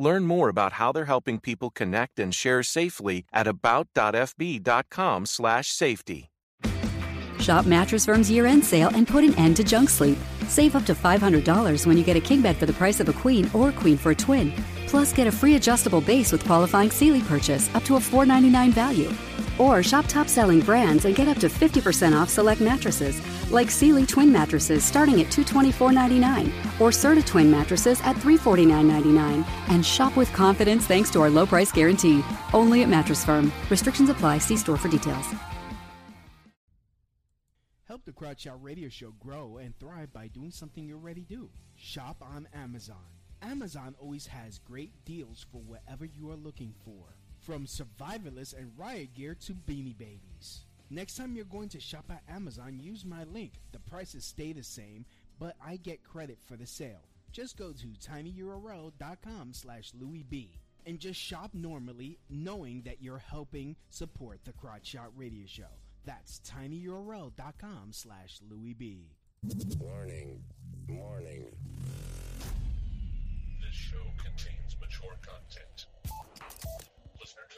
Learn more about how they're helping people connect and share safely at about.fb.com/safety. Shop Mattress Firm's year-end sale and put an end to junk sleep. Save up to $500 when you get a king bed for the price of a queen or queen for a twin. Plus, get a free adjustable base with qualifying Sealy purchase up to a 499 value. Or shop top-selling brands and get up to 50% off select mattresses, like Sealy twin mattresses starting at $224.99 or Serta twin mattresses at $349.99. And shop with confidence thanks to our low price guarantee. Only at Mattress Firm. Restrictions apply. See store for details. Help the Crotch Shot Radio Show grow and thrive by doing something you already do. Shop on Amazon. Amazon always has great deals for whatever you are looking for, from survivalists and riot gear to beanie babies. Next time you're going to shop at Amazon, use my link. The prices stay the same, but I get credit for the sale. Just go to tinyurl.com slash Louie B and just shop normally knowing that you're helping support the Crotch Shot Radio Show. That's tinyurl.com slash Louie B. Warning. Warning. This show contains mature content.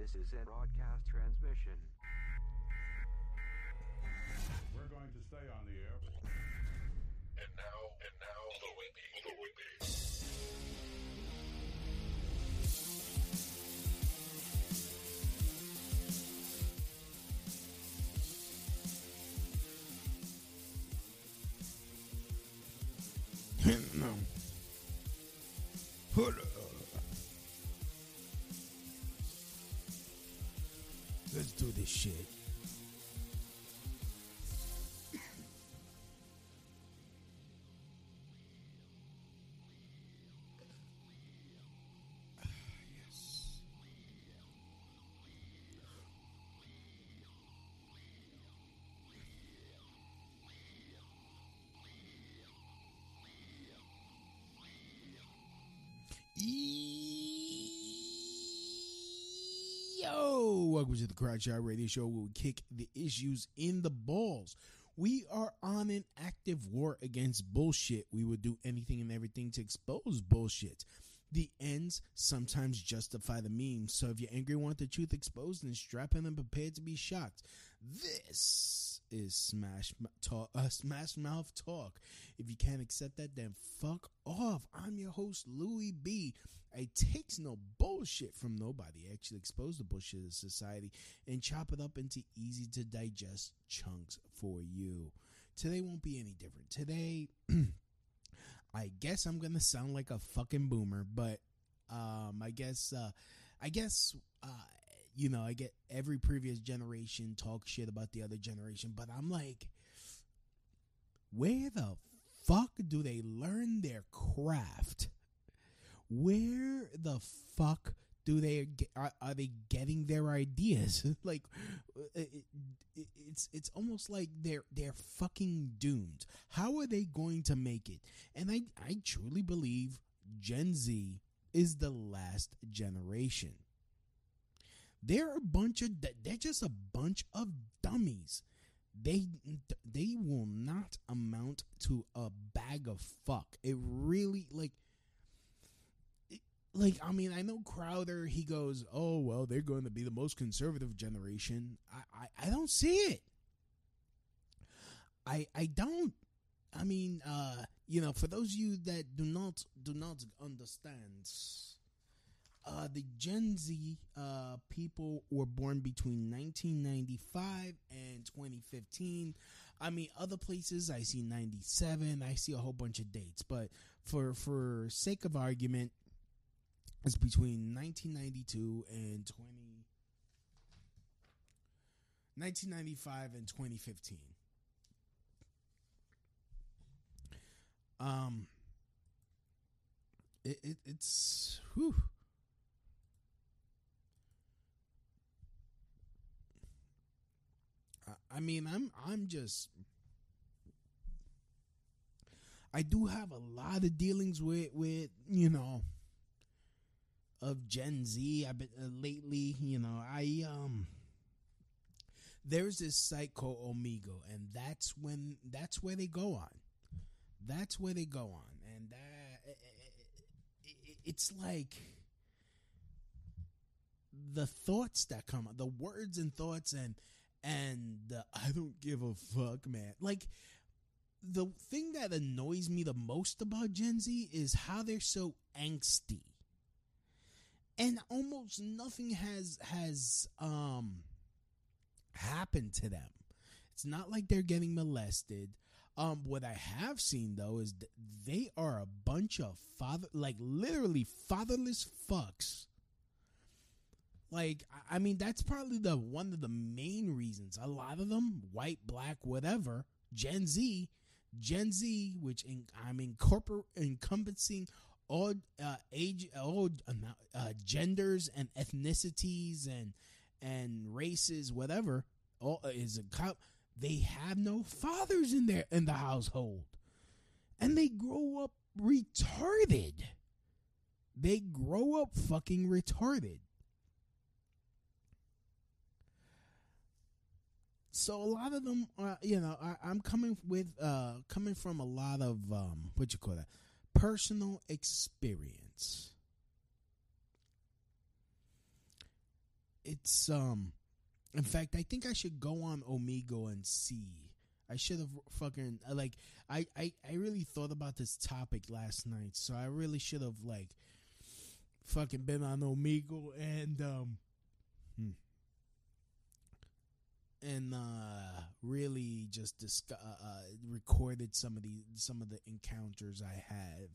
This is a broadcast transmission. This shit. Welcome to the Crotch Shot Radio Show where we kick the issues in the balls. We are on an active war against bullshit. We would do anything and everything to expose bullshit. The ends sometimes justify the means. So if you're angry, want the truth exposed, then strap in and prepare to be shocked. This is Smash Talk, uh, Smash Mouth Talk. If you can't accept that, then fuck off. I'm your host, Louie B. I takes no bullshit from nobody. I actually expose the bullshit of society and chop it up into easy to digest chunks for you. Today won't be any different. Today, I guess I'm gonna sound like a fucking boomer, but um, I guess, uh, I guess, uh, you know, I get every previous generation talk shit about the other generation, but I'm like, where the fuck do they learn their craft? Where the fuck do they are, are they getting their ideas? like, uh, it, it, it's it's almost like they're they're fucking doomed. How are they going to make it? And I I truly believe Gen Z is the last generation. They're a bunch of they're just a bunch of dummies. They they will not amount to a bag of fuck. It really like like I mean I know Crowder he goes oh well they're going to be the most conservative generation I I, I don't see it I I don't I mean uh you know for those of you that do not do not understand uh the Gen Z uh people were born between 1995 and 2015 I mean, other places I see 97. I see a whole bunch of dates, but for for sake of argument, it's between 1992 and 20. 1995 and 2015. Um, it, it it's whew. I- mean, I'm I'm just I do have a lot of dealings with with you know of Gen Z. I've been uh, lately, you know, I um there's this site called Omegle, and that's when that's where they go on. That's where they go on, and that it- it- it's like the thoughts that come the words and thoughts, and and the I don't give a fuck, man. Like the thing that annoys me the most about Gen Z is how they're so angsty. And almost nothing has has um happened to them. It's not like they're getting molested. Um what I have seen though is th- they are a bunch of father like literally fatherless fucks. Like I- mean that's probably the one of the main reasons. A lot of them white, black, whatever, Gen Z Gen Z, which in, I'm incorpor- encompassing all uh, age, all uh, genders and ethnicities and and races, whatever, all uh, is a co- they have no fathers in their in the household, and they grow up retarded. They grow up fucking retarded. So a lot of them uh, you know I, i'm coming with uh coming from a lot of um what you call that? Personal experience. It's um in fact i think i should go on Omegle and see. I should have fucking uh, like I, I i really thought about this topic last night so i really should have like fucking been on Omegle and um hmm and uh, really just discuss, uh, uh, recorded some of the some of the encounters I have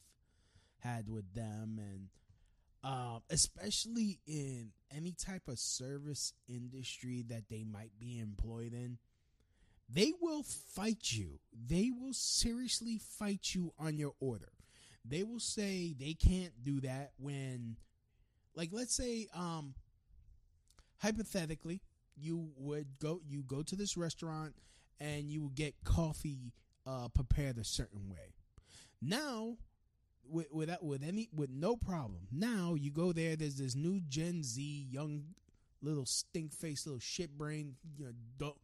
had with them, and uh, especially in any type of service industry that they might be employed in, they will fight you. They will seriously fight you on your order. They will say they can't do that when, like, let's say, um, hypothetically you would go you go to this restaurant and you would get coffee uh, prepared a certain way. Now, with with with any with no problem. Now you go there. There's this new Gen Z young little stink face little shit brain you know don't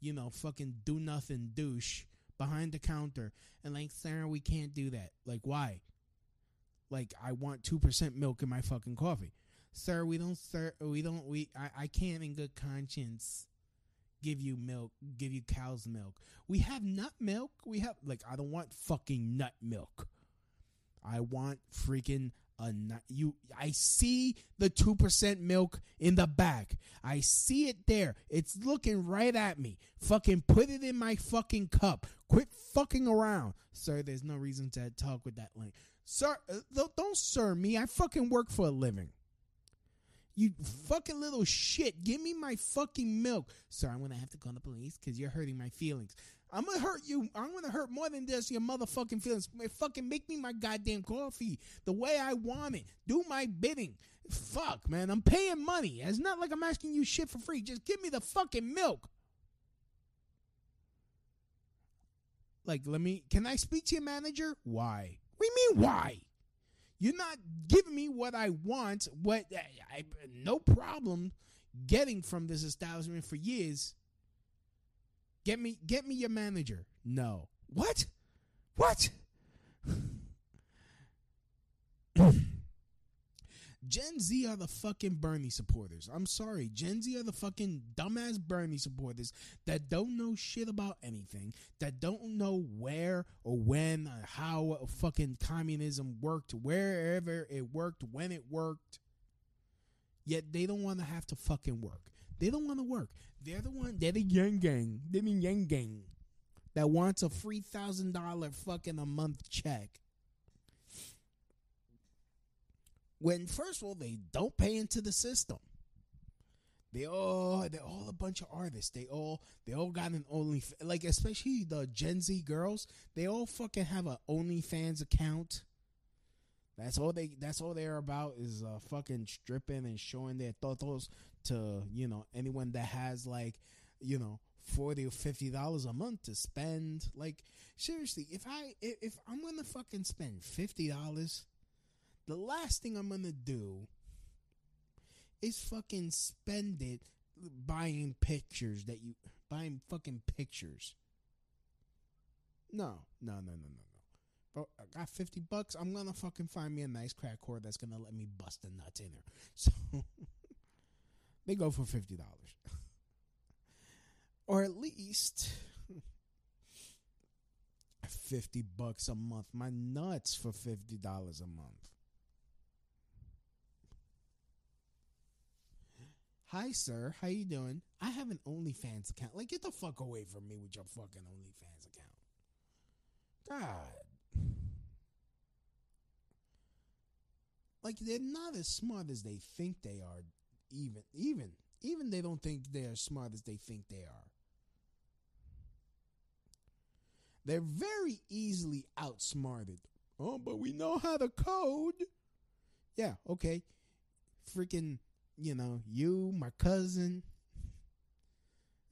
you know fucking do nothing douche behind the counter and like Sarah we can't do that. Like why? Like I want two percent milk in my fucking coffee sir we don't sir we don't we I, I can't in good conscience give you milk give you cow's milk. We have nut milk. We have like i don't want fucking nut milk. I want freaking a nut. You i see the 2% milk in the back. I see it there. It's looking right at me. Fucking put it in my fucking cup. Quit fucking around. Sir there's no reason to talk with that link. Sir uh, don't, don't sir me. I fucking work for a living you fucking little shit. Give me my fucking milk. Sir, I'm to have to call the police because you're hurting my feelings. I'm to hurt you. I'm to hurt more than just your motherfucking feelings. Fucking make me my goddamn coffee the way I want it. Do my bidding. Fuck, man. I'm paying money. It's not like I'm asking you shit for free. Just give me the fucking milk. Like, let me. Can I speak to your manager? Why? You mean, why? You're not giving me what I want, what I, I no problem getting from this establishment for years. Get me get me your manager. No. What? What? Gen Z are the fucking Bernie supporters. I'm sorry. Gen Z are the fucking dumbass Bernie supporters that don't know shit about anything, that don't know where or when or how fucking communism worked, wherever it worked, when it worked. Yet they don't want to have to fucking work. They don't want to work. They're the one, they're the yang gang. They mean yang gang. that wants a three thousand dollar fucking a month check. When first of all they don't pay into the system. They all they're all a bunch of artists. They all they all got an only like especially the Gen Z girls. They all fucking have a OnlyFans account. That's all they. That's all they're about is uh, fucking stripping and showing their totos to you know anyone that has like you know forty or fifty dollars a month to spend. Like seriously, if I if, I'm gonna fucking spend fifty dollars, the last thing I'm gonna do is fucking spend it buying pictures that you buying fucking pictures. No, no, no, no, no, no. Bro, I got fifty bucks. I'm gonna fucking find me a nice crack whore that's gonna let me bust the nuts in her. So they go for fifty dollars, or at least fifty bucks a month. My nuts for fifty dollars a month. Hi, sir. How you doing? I have an OnlyFans account. Like, get the fuck away from me with your fucking OnlyFans account. God. Like, they're not as smart as they think they are. Even, even, even they don't think they're as smart as they think they are. They're very easily outsmarted. Oh, but we know how to code. Yeah, okay. Freaking you know, you, my cousin,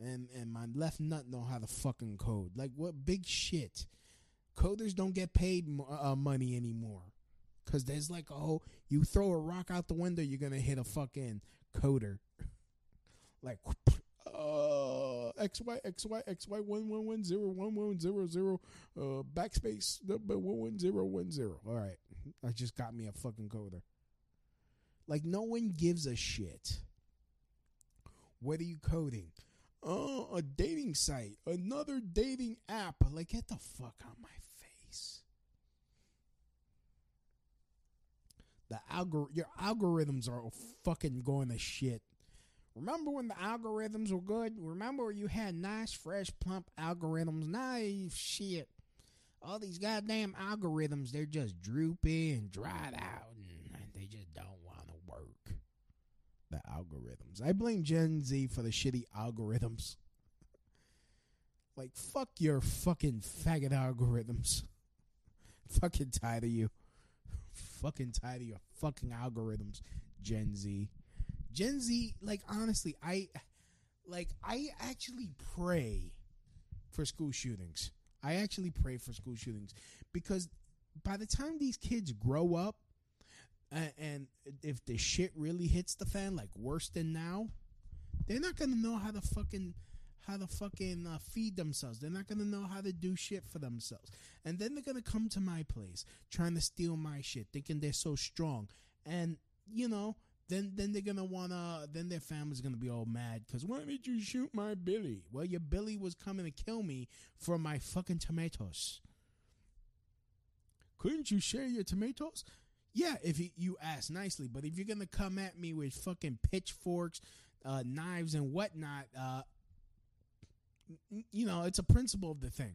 and and my left nut know how to fucking code. Like what big shit? Coders don't get paid uh, money anymore because there's like oh, you throw a rock out the window, you're gonna hit a fucking coder. like uh x y x y x y one one one zero one one zero zero uh backspace one one zero one zero. All right, I just got me a fucking coder. Like no one gives a shit. What are you coding? Oh, a dating site, another dating app. Like get the fuck out my face. The algor your algorithms are fucking going to shit. Remember when the algorithms were good? Remember you had nice, fresh, plump algorithms? Now shit. All these goddamn algorithms, they're just droopy and dried out and they just don't the algorithms. I blame Gen Z for the shitty algorithms. like, fuck your fucking faggot algorithms. fucking tired of you. fucking tired of your fucking algorithms, Gen Z. Gen Z, like, honestly, I. Like, I actually pray for school shootings. I actually pray for school shootings because by the time these kids grow up, and if the shit really hits the fan, like worse than now, they're not gonna know how to fucking how to fucking uh, feed themselves. They're not gonna know how to do shit for themselves, and then they're gonna come to my place trying to steal my shit, thinking they're so strong, and you know. Then, then they're gonna wanna. Then their family's gonna be all mad because why did you shoot my Billy? Well, your Billy was coming to kill me for my fucking tomatoes. Couldn't you share your tomatoes? Yeah, if you ask nicely, but if you're gonna come at me with fucking pitchforks, uh, knives, and whatnot, uh, you know, it's a principle of the thing.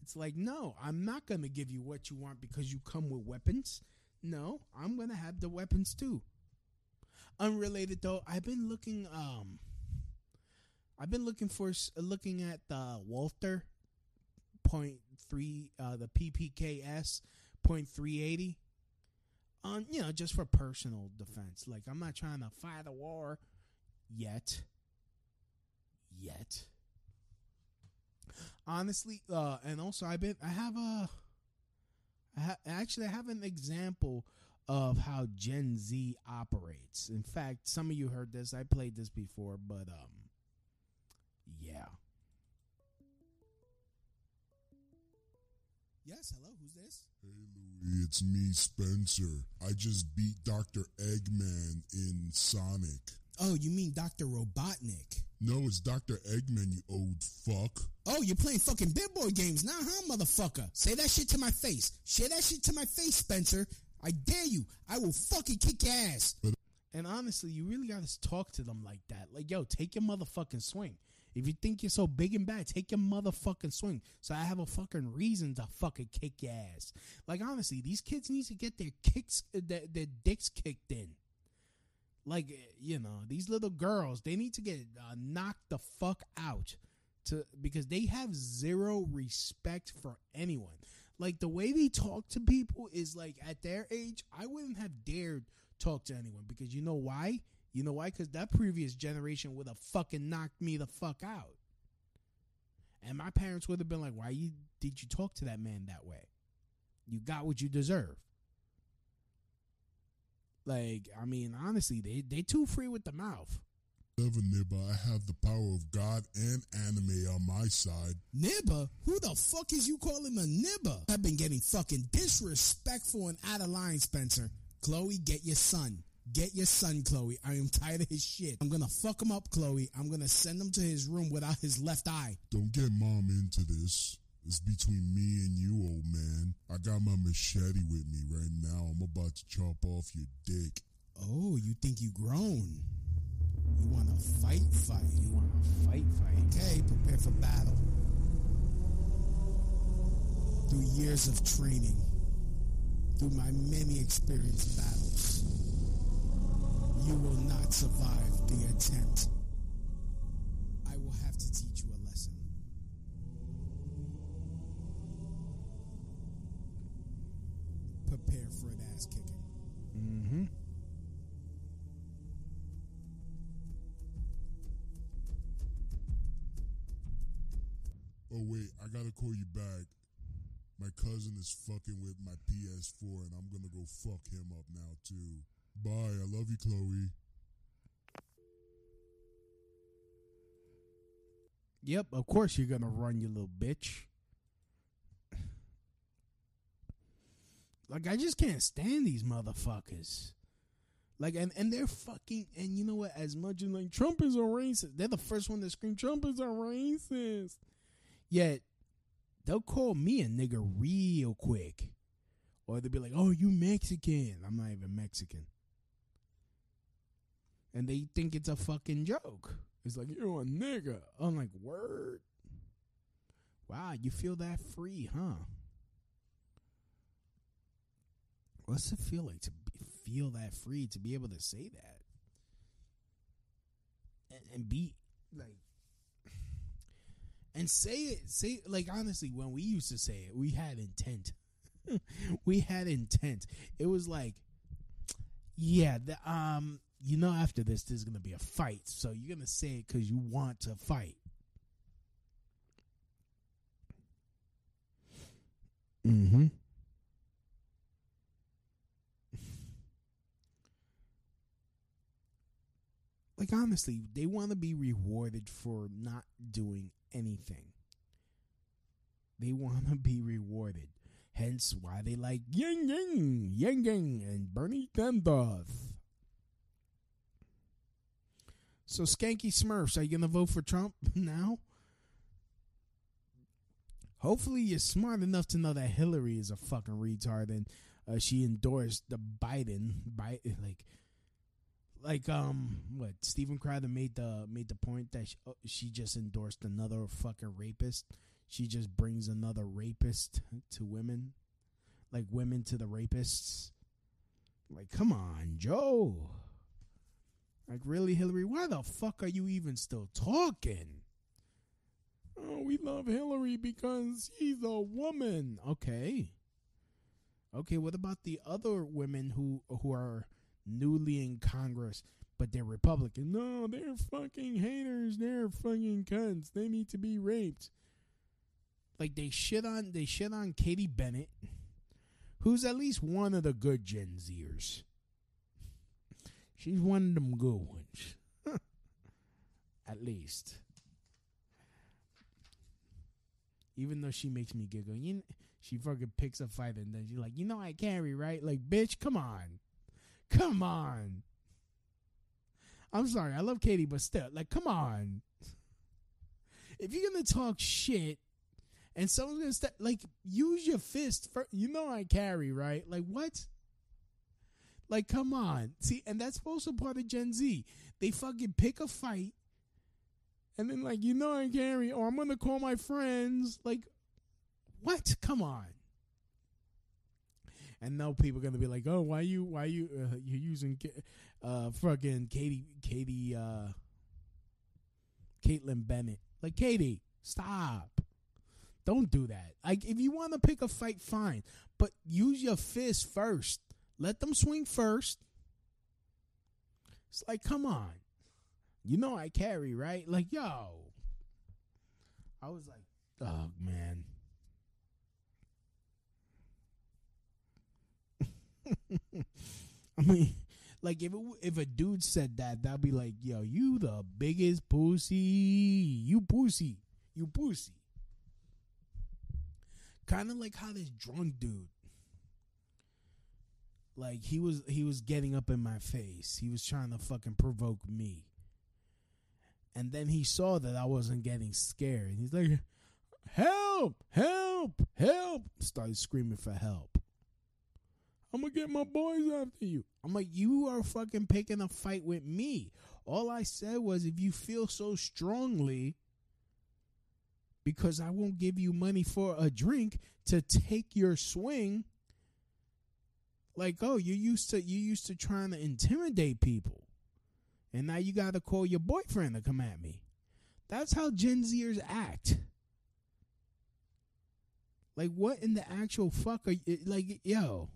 It's like, no, I'm not gonna give you what you want because you come with weapons. No, I'm gonna have the weapons too. Unrelated though, I've been looking. Um, I've been looking for looking at the Walther point three, uh, the PPKS point three eighty. On you know, just for personal defense. Like I'm not trying to fight the war yet. Yet. Honestly, uh, and also I've been I have a I ha- actually I have an example of how Gen Z operates. In fact, some of you heard this. I played this before, but um yeah. Yes, hello, who's this? Hey Louie, it's me, Spencer. I just beat Dr. Eggman in Sonic. Oh, you mean Dr. Robotnik? No, it's Dr. Eggman, you old fuck. Oh, you're playing fucking big boy games now, huh, motherfucker? Say that shit to my face. Say that shit to my face, Spencer. I dare you. I will fucking kick your ass. But- and honestly, you really gotta talk to them like that. Like, yo, take your motherfucking swing. If you think you're so big and bad, take your motherfucking swing. So I have a fucking reason to fucking kick your ass. Like honestly, these kids need to get their kicks, their, their dicks kicked in. Like you know, these little girls, they need to get uh, knocked the fuck out to because they have zero respect for anyone. Like the way they talk to people is like at their age, I wouldn't have dared talk to anyone because you know why? You know why? Because that previous generation would have fucking knocked me the fuck out. And my parents would have been like, why you did you talk to that man that way? You got what you deserve. Like, I mean, honestly, they they too free with the mouth. Never Nibba, I have the power of God and anime on my side. Nibba? Who the fuck is you calling a nibba? I've been getting fucking disrespectful and out of line, Spencer. Chloe, get your son. Get your son, Chloe. I am tired of his shit. I'm gonna fuck him up, Chloe. I'm gonna send him to his room without his left eye. Don't get mom into this. It's between me and you, old man. I got my machete with me right now. I'm about to chop off your dick. Oh, you think you grown? You want to fight, fight. You want to fight, fight. Okay, prepare for battle. Through years of training, through my many experienced battles, you will not survive the attempt. I will have to teach you a lesson. Prepare for an ass kicking. Mm-hmm. Oh wait, I gotta call you back. My cousin is fucking with my PS4 and I'm gonna go fuck him up now too. Bye, I love you, Chloe. Yep, of course you're gonna run, you little bitch. Like I just can't stand these motherfuckers. Like and and they're fucking and you know what? As much as like Trump is a racist, they're the first one to scream Trump is a racist. Yet they'll call me a nigga real quick, or they'll be like, "Oh, you Mexican?" I'm not even Mexican, and they think it's a fucking joke. It's like you're a nigga. I'm like, word. Wow, you feel that free, huh? What's it feel like to be, feel that free to be able to say that and, and be like and say it say like honestly when we used to say it we had intent we had intent it was like yeah the, um you know after this there's gonna be a fight so you're gonna say it because you want to fight mm-hmm like honestly, they want to be rewarded for not doing anything. They want to be rewarded. Hence why they like Yang Yang, Yang Yang, and Bernie Sanders. So, Skanky Smurfs, are you to vote for Trump now? Hopefully, you're smart enough to know that Hillary is a fucking retard and uh, she endorsed the Biden. Biden like, like um what Steven Crowder made the made the point that she, oh, she, just endorsed another fucking rapist. She just brings another rapist to women, like women to the rapists. Like, come on, Joe. Like, really, Hillary? Why the fuck are you even still talking? Oh, we love Hillary because she's a woman. Okay. Okay, what about the other women who who are newly in Congress, but they're Republican. No, they're fucking haters. They're fucking cunts. They need to be raped. Like they shit on they shit on Katie Bennett, who's at least one of the good Gen Zers. She's one of them good ones. at least. Even though she makes me giggle, you know, she fucking picks a fight and then she's like, you know I carry, right? Like, bitch, come on. Come on. I'm sorry, I love Katie, but still, like, come on. If you're gonna talk shit and someone's gonna step, like, use your fist. For, you know I carry, right? Like, what? Like, come on. See, and that's also part of Gen Z. They fucking pick a fight and then like you know I carry, or I'm gonna call my friends. Like, what? Come on. And now people are gonna be like, oh, why you, why you, uh, you using, uh, fucking Katie, Katie, uh, Kaitlin Bennett. Like, Katie, stop. Don't do that. Like, if you want to pick a fight, fine, but use your fist first. Let them swing first. It's like, come on. You know I carry, right? Like, yo. I was like, oh, man. I mean, like if it, if a dude said that, that'd be like, yo, you the biggest pussy, you pussy, you pussy. Kind of like how this drunk dude, like he was he was getting up in my face. He was trying to fucking provoke me. And then he saw that I wasn't getting scared. And he's like, "Help! Help! Help!" Started screaming for help. I'm gonna get my boys after you. I'm like, you are fucking picking a fight with me. All I said was, if you feel so strongly, because I won't give you money for a drink to take your swing. Like, oh, you used to you used to trying to intimidate people, and now you got to call your boyfriend to come at me. That's how Gen Zers act. Like, what in the actual fuck are you like, yo?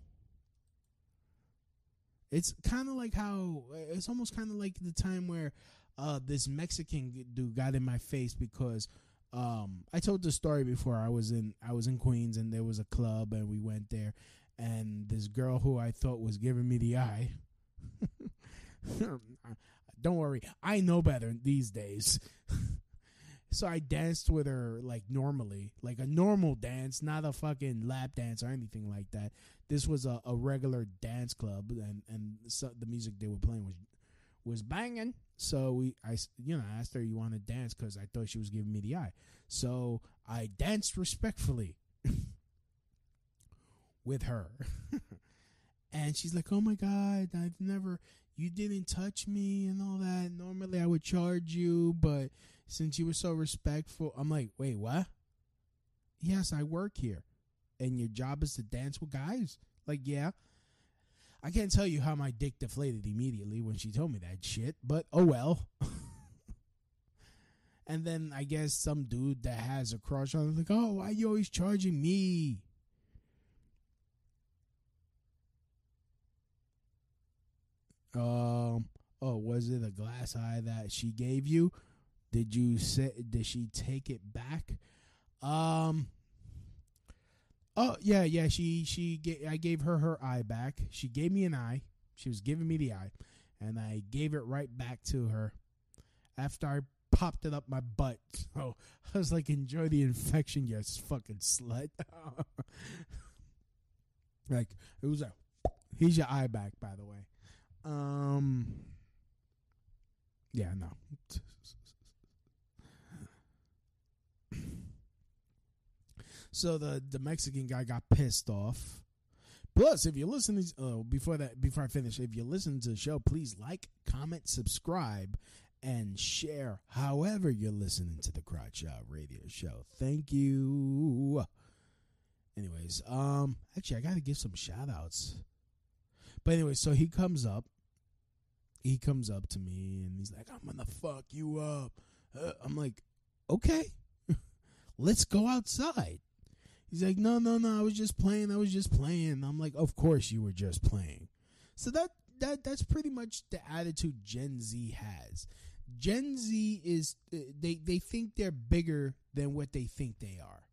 It's kind of like how it's almost kind of like the time where uh, this Mexican dude got in my face because um, I told the story before. I was in I was in Queens and there was a club and we went there, and this girl who I thought was giving me the eye. Don't worry, I know better these days. so I danced with her like normally, like a normal dance, not a fucking lap dance or anything like that. This was a, a regular dance club, and and so the music they were playing was was banging. So we, I, you know, I asked her, "You want to dance?" Because I thought she was giving me the eye. So I danced respectfully with her, and she's like, "Oh my god, I've never, you didn't touch me and all that. Normally I would charge you, but since you were so respectful, I'm like, wait, what? Yes, I work here, and your job is to dance with guys. Like, yeah." I can't tell you how my dick deflated immediately when she told me that shit, but oh well. and then I guess some dude that has a crush on her, like, oh, why you always charging me? Um, oh, was it a glass eye that she gave you? Did you say? Did she take it back? Um. Oh yeah, yeah. She she ga- I gave her her eye back. She gave me an eye. She was giving me the eye, and I gave it right back to her after I popped it up my butt. So I was like, "Enjoy the infection, you fucking slut." like it was a. Here's your eye back, by the way. Um. Yeah, no. So the the Mexican guy got pissed off. Plus, if you're listening, uh, before that, before I finish, if you're listening to the show, please like, comment, subscribe, and share. However, you're listening to the Crotch Shot Radio Show. Thank you. Anyways, um, actually, I gotta give some shout outs. But anyway, so he comes up. He comes up to me and he's like, "I'm gonna fuck you up." Uh, I'm like, "Okay, let's go outside." He's like, no, no, no. I was just playing. I was just playing. I'm like, of course you were just playing. So that that that's pretty much the attitude Gen Z has. Gen Z is they they think they're bigger than what they think they are.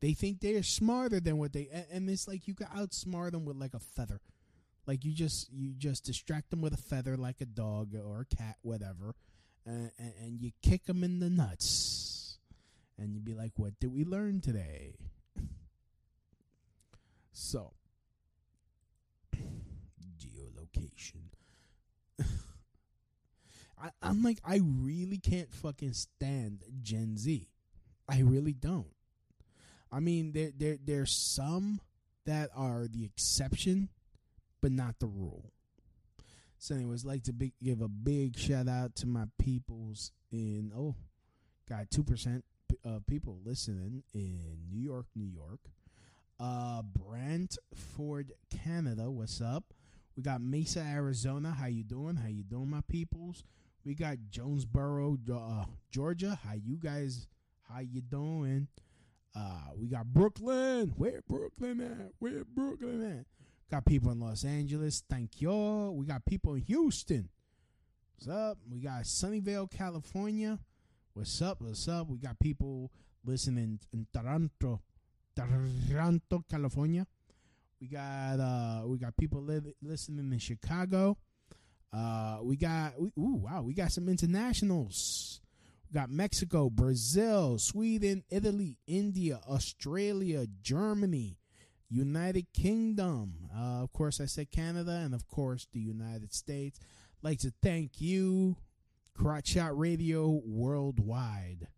They think they're smarter than what they and it's like you can outsmart them with like a feather. Like you just you just distract them with a feather like a dog or a cat, whatever, and, and, you kick them in the nuts, and you be like, "What did we learn today?" So, geolocation. I, I'm like, I really can't fucking stand Gen Z. I really don't. I mean, there there there's some that are the exception, but not the rule. So, anyways, like to be, give a big shout out to my peoples in oh, Got two percent uh, people listening in New York, New York. Uh, Brantford, Canada. What's up? We got Mesa, Arizona. How you doing? How you doing, my peoples? We got Jonesboro, uh, Georgia. How you guys? How you doing? Uh, we got Brooklyn. Where Brooklyn at? Where Brooklyn at? Got people in Los Angeles. Thank y'all. We got people in Houston. What's up? We got Sunnyvale, California. What's up? What's up? We got people listening in Toronto, Toronto, California. We got uh we got people li- listening in Chicago. Uh we got we, ooh wow, we got some internationals. We got Mexico, Brazil, Sweden, Italy, India, Australia, Germany, United Kingdom. Uh, of course, I said Canada, and of course, the United States. like to thank you, Crotch Shot Radio Worldwide.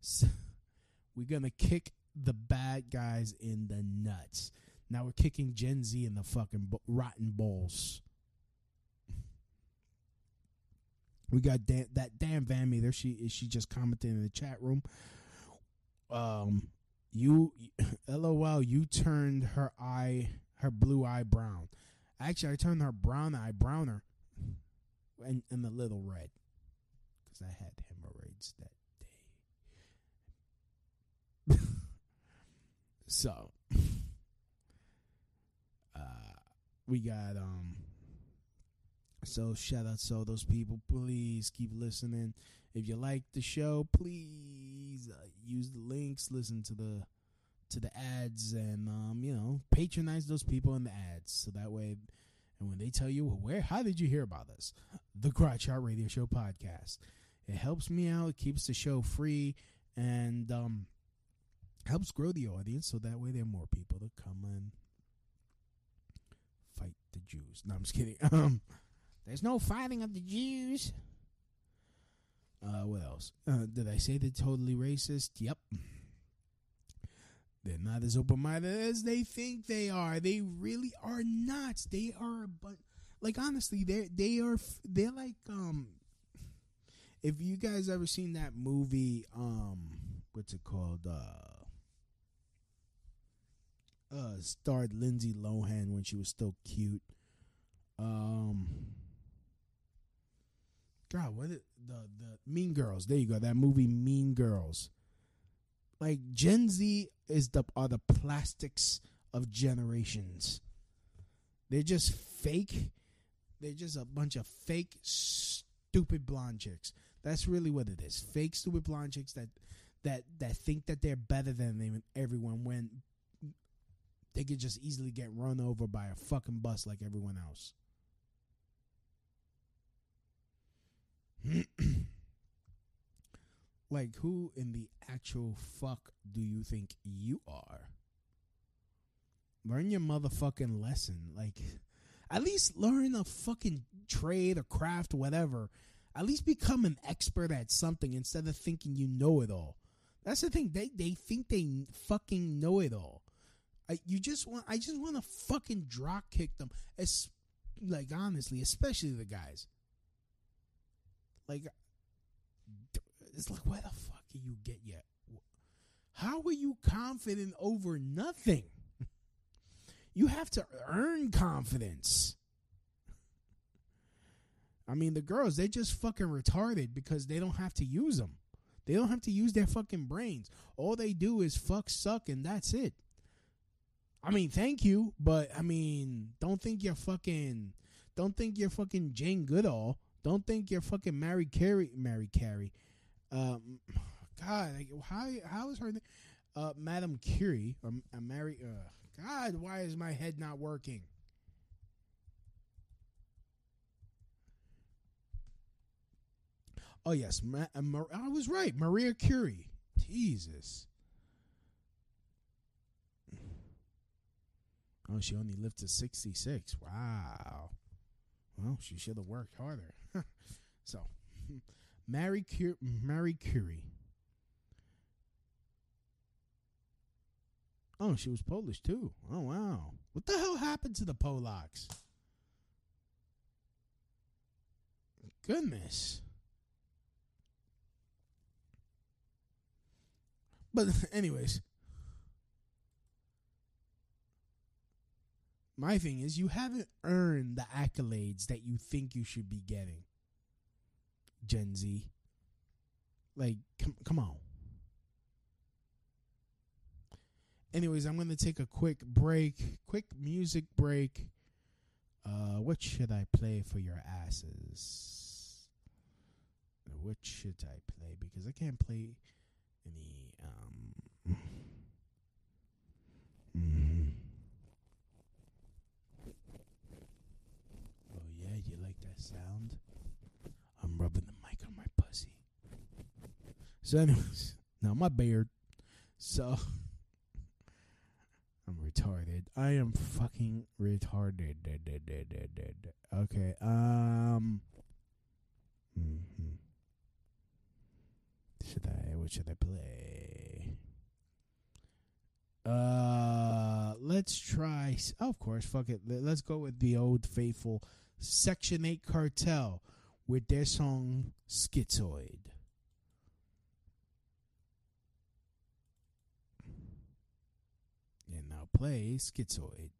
So, we're gonna kick the bad guys in the nuts. Now we're kicking Gen Z in the fucking rotten balls. We got Dan, that damn Van Meter. She is she just commented in the chat room. Um, you, lol, you turned her eye, her blue eye brown. Actually, I turned her brown eye browner, and and a little red, because I had hemorrhoids that day. so, uh, we got um. So shout out to all those people. Please keep listening. If you like the show, please use the links, listen to the to the ads, and um, you know, patronize those people in the ads. So that way, and when they tell you, well, where, how did you hear about us? The Crotch Shot Radio Show podcast. It helps me out. It keeps the show free, and um, helps grow the audience. So that way, there are more people to come and fight the Jews. No, I'm just kidding. Um. There's no fighting of the Jews. Uh, what else? Uh, did I say they're totally racist? Yep. They're not as open minded as they think they are. They really are not. They are, but like honestly, they they are they're like um. If you guys ever seen that movie, um, what's it called? Uh, uh, starred Lindsay Lohan when she was still cute. Um, God, what it, the the Mean Girls? There you go. That movie, Mean Girls. Like Gen Z is the are the plastics of generations. They're just fake. They're just a bunch of fake, stupid blonde chicks. That's really what it is. Fake, stupid blonde chicks that that that think that they're better than everyone when they could just easily get run over by a fucking bus like everyone else. like, who in the actual fuck do you think you are? Learn your motherfucking lesson. Like, at least learn a fucking trade, or craft, whatever. At least become an expert at something instead of thinking you know it all. That's the thing. They they think they fucking know it all. I you just want I just want to fucking drop kick them. As like honestly, especially the guys. Like, it's like, where the fuck are you get yet? How are you confident over nothing? You have to earn confidence. I mean, the girls, they just fucking retarded because they don't have to use them. They don't have to use their fucking brains. All they do is fuck, suck, and that's it. I mean, thank you, but I mean, don't think you're fucking, don't think you're fucking Jane Goodall don't think you're fucking Mary Carey. Mary Carey. Um, God, like, how how is her name? Uh, Madam Curie or uh, Mary? Uh, God, why is my head not working? Oh yes, Ma- uh, Mar- I was right. Maria Curie. Jesus. Oh, she only lived to sixty six. Wow. Well, she should have worked harder. so, Mary Curie, Mary Curie. Oh, she was Polish too. Oh wow. What the hell happened to the Polacks? Goodness. But anyways, my thing is you haven't earned the accolades that you think you should be getting. Gen Z. Like come come on. Anyways, I'm going to take a quick break, quick music break. Uh what should I play for your asses? What should I play because I can't play any um mhm. Oh yeah, you like that sound? I'm rubbing the mic on my pussy. So anyways, now my beard. So I'm retarded. I am fucking retarded. Okay. Um mhm. Should I what should I play? Uh let's try oh, of course, fuck it. Let- Let's go with the old faithful Section 8 Cartel with their song Schizoid. And now play Schizoid.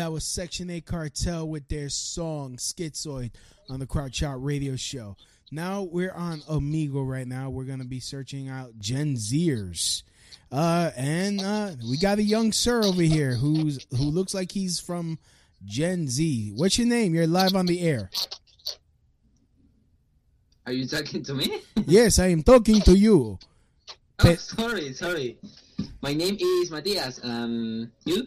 That was Section 8 Cartel with their song Schizoid on the Crotch Shot Radio Show. Now we're on Omegle right now. We're going to be searching out Gen Zers. Uh, and uh, we got a young sir over here who's who looks like he's from Gen Z. What's your name? You're live on the air. Are you talking to me? yes, I am talking to you. Oh, sorry, sorry. My name is Matias. Um, you?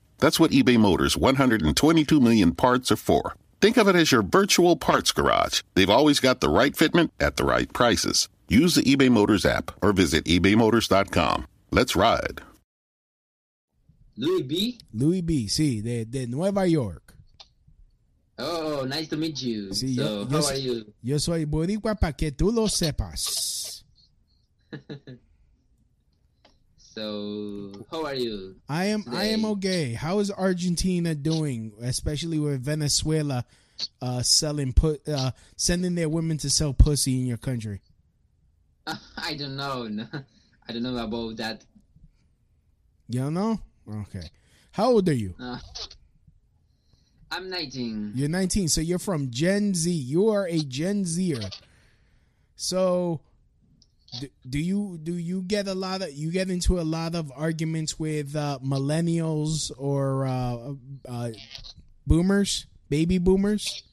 That's what eBay Motors' 122 million parts are for. Think of it as your virtual parts garage. They've always got the right fitment at the right prices. Use the eBay Motors app or visit ebaymotors.com. Let's ride. Louie B. Louie B. Sí, de, de Nueva York. Oh, nice to meet you. Sí, so, yo, how yo, are you? yo soy boricua para que tú lo sepas. so, how are you? I am I am okay. How is Argentina doing, especially with Venezuela uh, selling put uh, sending their women to sell pussy in your country? I don't know. I don't know about that. You don't know? Okay. How old are you? Uh, I'm 19. You're 19, so you're from Gen Z. You are a Gen Zer. So, do, do you do you get a lot of you get into a lot of arguments with uh, millennials or uh, uh, boomers, baby boomers?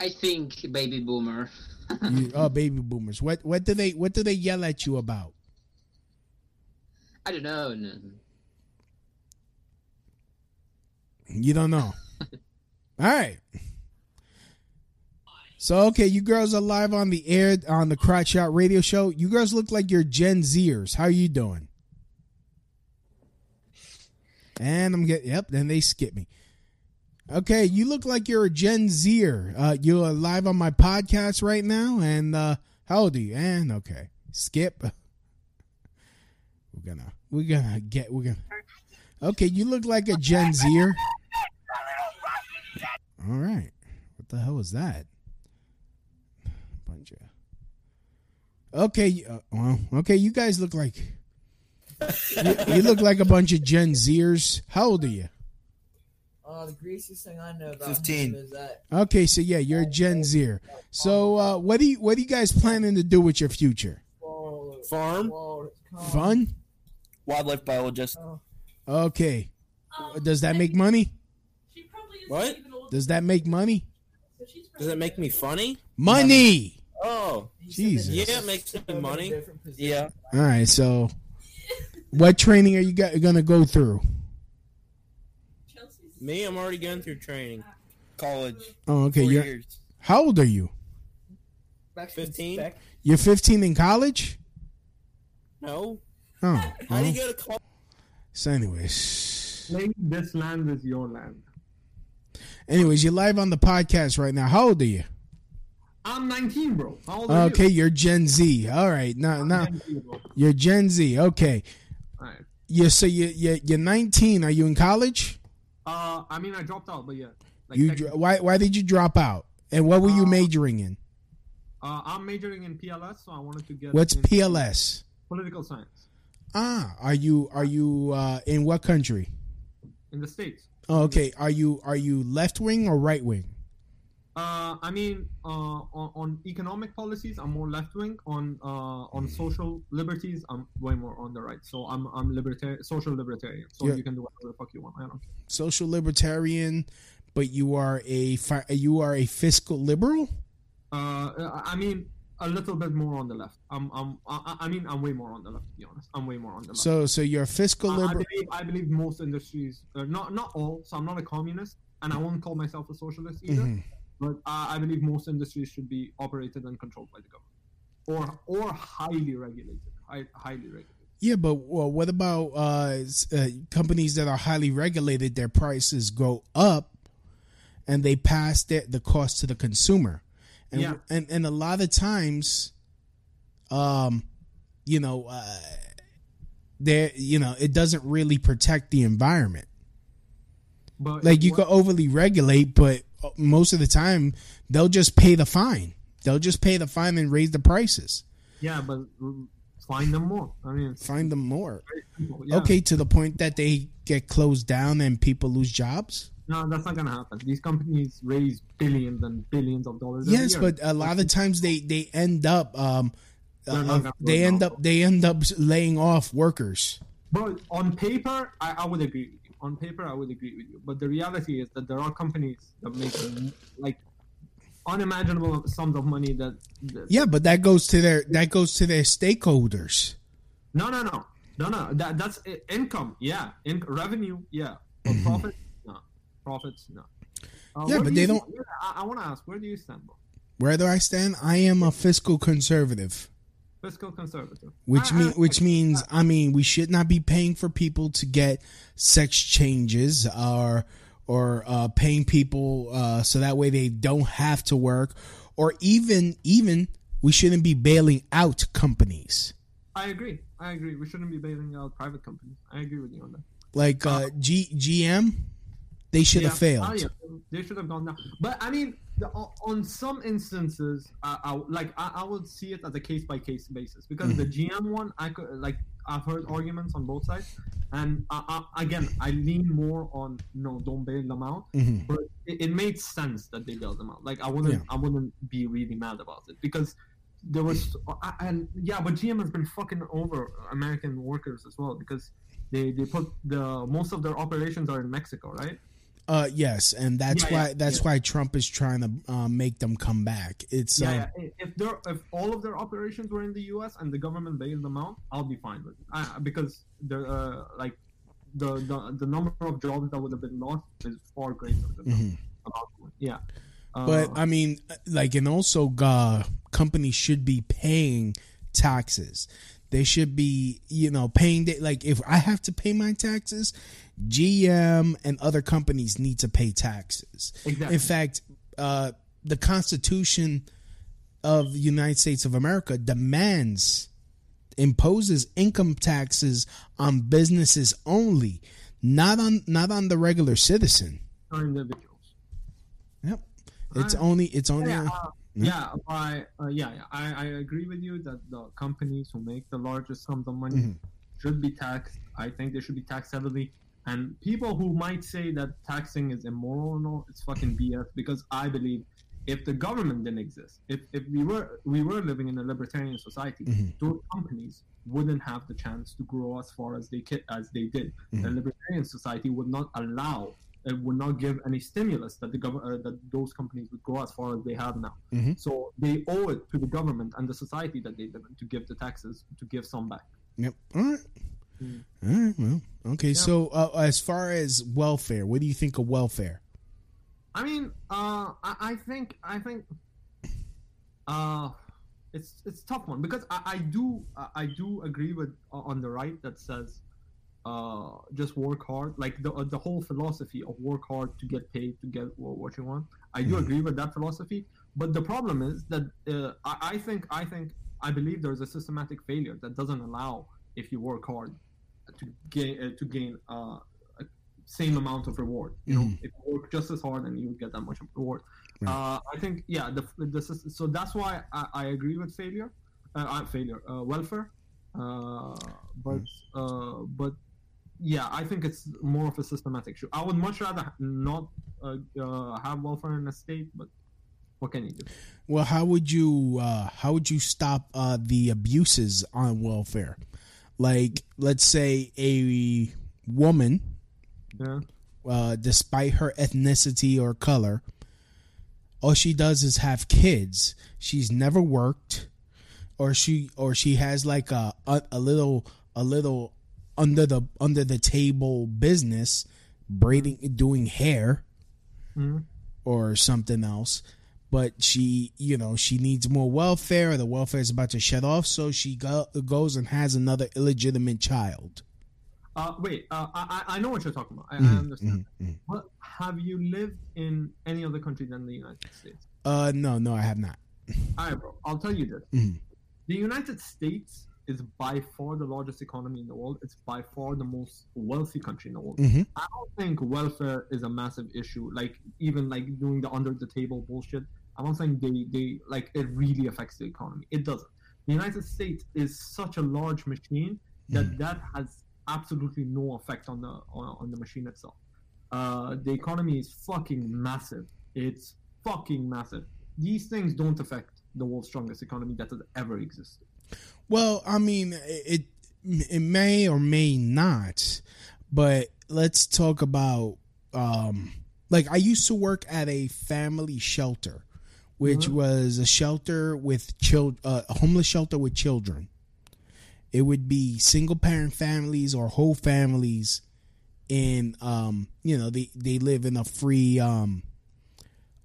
I think baby boomer. You, oh, baby boomers. What what do they what do they yell at you about? I don't know. No. You don't know. All right. So okay, you girls are live on the air on the Crotch Shot Radio Show. You girls look like you're Gen Zers. How are you doing? And I'm getting yep. Then they skip me. Okay, you look like you're a Gen Zer. Uh, you're live on my podcast right now. And uh, how old are you? And okay, skip. We're gonna we're gonna get we're gonna. Okay, you look like a Gen Zer. All right, what the hell was that? Bunch of. Okay, uh, well, okay, you guys look like. you, you look like a bunch of Gen Zers. How old are you? Uh, the greasiest thing I know about 15. him is that Okay, so yeah, you're a Gen Zer. So uh, what do you what are you guys planning to do with your future? Farm, Fun? wildlife biologist. Okay. Does that make money? What? Does that make money? Does it make me funny? Money. Oh, Jesus. Yeah, it makes me money. Yeah. All right. So, what training are you gonna go through? Chelsea's Me, I'm already going through training. College. Oh, okay. You're, years. how old are you? 15? You're 15 in college. No. Oh. How do you well. go to college? So, anyways, this land is your land. anyways, you're live on the podcast right now. How old are you? I'm 19, bro. How old are Okay, you? you're Gen Z. All right. Now, Z, bro. you're Gen Z. Okay. Yeah. So you you you're 19. Are you in college? Uh, I mean, I dropped out, but yeah. Like, You dro- why why did you drop out? And what were you majoring in? uh, I'm majoring in PLS, so I wanted to get. What's PLS? Political science Ah, are you are you uh, in what country? in the states. Oh, okay. Are you are you left wing or right wing? Uh, I mean, uh, on, on economic policies, I'm more left wing. On uh, on social liberties, I'm way more on the right. So I'm I'm libertarian, social libertarian. So Yeah. you can do whatever the fuck you want. I don't. Social libertarian, but you are a fi- you are a fiscal liberal. Uh, I mean, a little bit more on the left. I'm, I'm, I, I mean, I'm way more on the left. To be honest, I'm way more on the left. So so you're a fiscal I, I liberal. believe, I believe most industries, uh, not not all. So I'm not a communist, and I won't call myself a socialist either. Mhm. But I, I believe most industries should be operated and controlled by the government, or or highly regulated. High, highly regulated. Yeah, but well, what about uh, uh, companies that are highly regulated? Their prices go up, and they pass the, the cost to the consumer. And, Yeah. and and a lot of times, um, you know, uh, there, you know, it doesn't really protect the environment. But Like you what- can overly regulate, but most of the time they'll just pay the fine. They'll just pay the fine and raise the prices. Yeah, but find them more. I mean, Find them more. Yeah. Okay, to the point that they get closed down and people lose jobs. No, that's not gonna happen. These companies raise billions and billions of dollars. Yes, but a lot of times they they end up um uh, they end down. up they end up laying off workers. But on paper, I, I would agree. On paper, I would agree with you. But the reality is that there are companies that make like unimaginable sums of money that. that Yeah, but that goes to their that goes to their stakeholders. No, no, no, no, no. That that's income. Yeah, in, revenue. Yeah, but profit. No, profits. No. Uh, Mm-hmm. Yeah, but do they don't- yeah, I, I want to ask, where do you stand, bro? Where do I stand? I am a fiscal conservative. Fiscal conservative. Which I- mean, I- which means, I mean, we should not be paying for people to get sex changes or or uh, paying people uh, so that way they don't have to work, or even even we shouldn't be bailing out companies I agree. I agree. We shouldn't be bailing out private companies. I agree with you on that. like uh, G GM. They should have failed. Oh, yeah. They should have gone down. But I mean, the, on- some instances, I, I like I, I would see it as a case by case basis because Mm-hmm. the GM one, I could like I've heard arguments on both sides, and I, I, again, I lean more on no, don't bail them out. Mhm. But it, it made sense that they bailed them out. Like I wouldn't, Yeah. I wouldn't be really mad about it because there was I- and yeah, but GM has been fucking over American workers as well because they they put the most of their operations are in Mexico, right? Uh, yes, and that's Yeah, why yeah, that's yeah. why Trump is trying to uh, make them come back. It's Yeah, um. If they're if all of their operations were in the U.S. and the government bailed them out, I'll be fine with it I, because they're uh, like the, the the number of jobs that would have been lost is far greater than Mhm. the. Yeah, uh, But I mean, like, and also, uh, companies should be paying taxes. They should be, you know, paying. The, like, if I have to pay my taxes, GM and other companies need to pay taxes. Exactly. In fact, uh, the Constitution of the United States of America demands imposes income taxes on businesses only, not on not on the regular citizen. individuals. Yep. It's Uh, only it's only yeah, on- uh, yeah, I, uh, yeah, yeah. I, I agree with you that the companies who make the largest sums of money Mhm. should be taxed. I think they should be taxed heavily. And people who might say that taxing is immoral and all, it's fucking BS. Because I believe if the government didn't exist, if, if we were we were living in a libertarian society, Mhm. those companies wouldn't have the chance to grow as far as they as they did. The Mhm. libertarian society would not allow it would not give any stimulus that the gov- uh, that those companies would go as far as they have now. Mhm. So they owe it to the government and the society that they live in to give the taxes to give some back. Yep. All right. Mm. All right. Well. Okay. Yeah. So, uh, as far as welfare, what do you think of welfare? I mean, uh, I, I think I think uh, it's it's a tough one because I, I do I I do agree with uh, on the right that says uh, just work hard, like the uh, the whole philosophy of work hard to get paid to get what you want. I do Mhm. agree with that philosophy, but the problem is that uh, I, I think I think I believe there's a systematic failure that doesn't allow if you work hard to gain uh, to gain uh, a same amount of reward. You know, Mhm. if you work just as hard and you get that much reward. Right. Uh, I think yeah, the, the so that's why I, I agree with failure, failure, uh, welfare, uh, but uh, but yeah, I think it's more of a systematic issue. I would much rather not uh, uh, have welfare in a state, but what can you do? Well, how would you uh, how would you stop uh, the abuses on welfare? Like, let's say a woman, Yeah. uh, despite her ethnicity or color, all she does is have kids. She's never worked, or she or she has like a a, a little a little under the under the table business, braiding doing hair Mhm. or something else. but she, you know, she needs more welfare. The welfare is about to shut off, so she go, goes and has another illegitimate child. Uh, wait, uh, I I I know what you're talking about. I, I Mhm, understand. mhm, mhm. But have you lived in any other country than the United States? Uh, no, no, I have not. All right, bro. I'll tell you this. Mhm. The United States is by far the largest economy in the world. It's by far the most wealthy country in the world. Mhm. I don't think welfare is a massive issue. Like even like doing the under the table bullshit. I don't think they they like it really affects the economy. It doesn't. The United States is such a large machine that that has absolutely no effect on the on, on the machine itself. Uh, the economy is fucking massive. It's fucking massive. These things don't affect the world's strongest economy that has ever existed. Well, I mean, it it may or may not, but let's talk about um like I used to work at a family shelter, which Mhm. was a shelter with child uh, a homeless shelter with children. It would be single parent families or whole families in um you know they they live in a free um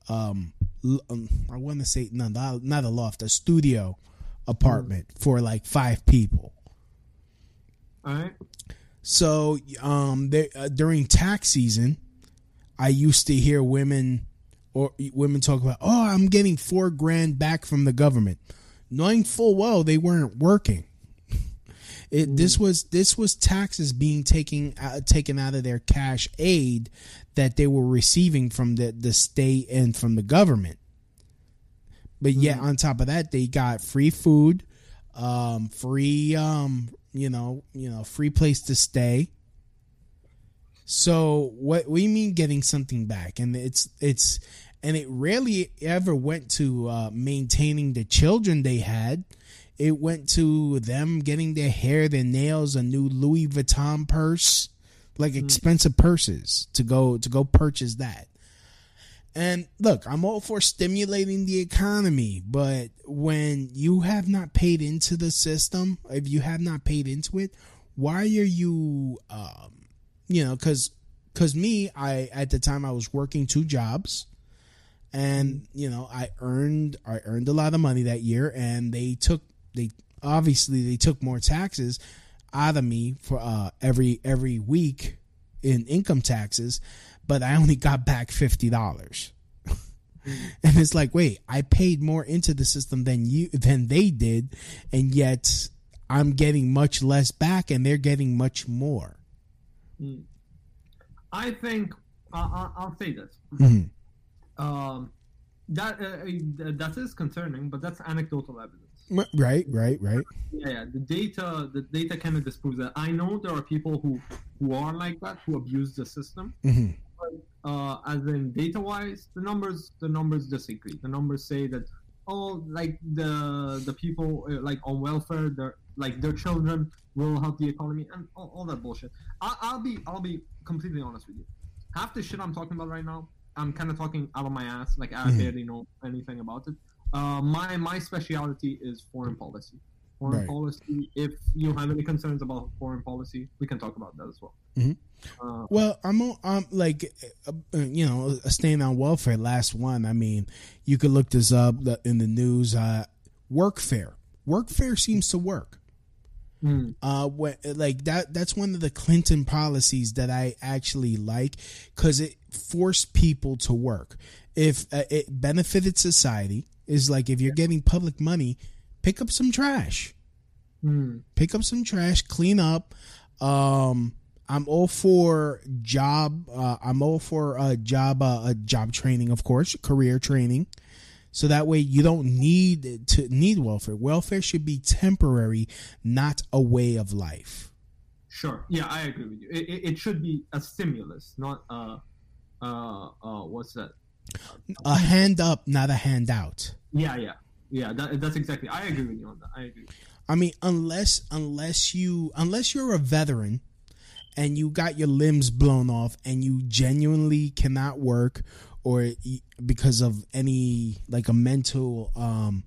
um, um I want to say no not, not a loft a studio apartment for like five people. All right. So um there, uh, during tax season I used to hear women or women talk about oh I'm getting 4 grand back from the government knowing full well they weren't working. It, this was this was taxes being taken uh, taken out of their cash aid that they were receiving from the the state and from the government. But yet on top of that, they got free food, um, free um, you know, you know, free place to stay. So what we mean getting something back, and it's it's and it rarely ever went to uh, maintaining the children they had. It went to them getting their hair, their nails, a new Louis Vuitton purse, like expensive purses to go to go purchase that. And look, I'm all for stimulating the economy, but when you have not paid into the system, if you have not paid into it, why are you, um, you know, because because me, I at the time I was working two jobs, and you know I earned I earned a lot of money that year, and they took they obviously they took more taxes out of me for uh, every every week in income taxes, but I only got back fifty dollars. and it's like, wait, I paid more into the system than you than they did, and yet I'm getting much less back, and they're getting much more. I think I- I'll say this. Mhm. Um, that uh, uh, that is concerning, but that's anecdotal evidence. Right, right, right. Yeah, yeah, the data the data kind of disproves that. I know there are people who who are like that who abuse the system. Mhm. Uh, as in data wise, the numbers the numbers disagree. The numbers say that oh, like the the people uh, like on welfare, their like their children will help the economy and all, all that bullshit. I, I'll be I'll be completely honest with you. Half the shit I'm talking about right now, I'm kind of talking out of my ass. Like I Mhm. barely know anything about it. Uh, my my specialty is foreign policy. Foreign Right. policy. If you have any concerns about foreign policy, we can talk about that as well. Mhm. Uh, Well, I'm I'm like, uh, uh, you know, a staying on welfare. Last one. I mean, you could look this up in the news. Uh, workfare. Workfare seems to work. Mm. Uh, what like that? That's one of the Clinton policies that I actually like because it forced people to work. If uh, it benefited society, is like if you're getting public money, pick up some trash Mm. pick up some trash, clean up. Um, I'm all for job. Uh, I'm all for uh, job, uh, uh, job training, of course, career training. So that way you don't need to need welfare. Welfare should be temporary, not a way of life. Sure. Yeah, I agree with you. It, it, it should be a stimulus, not a uh, uh, what's that? A hand up, not a handout. Yeah, yeah, yeah. That, that's exactly. I agree with you on that. I agree. I mean, unless unless you unless you're a veteran and you got your limbs blown off and you genuinely cannot work or because of any like a mental um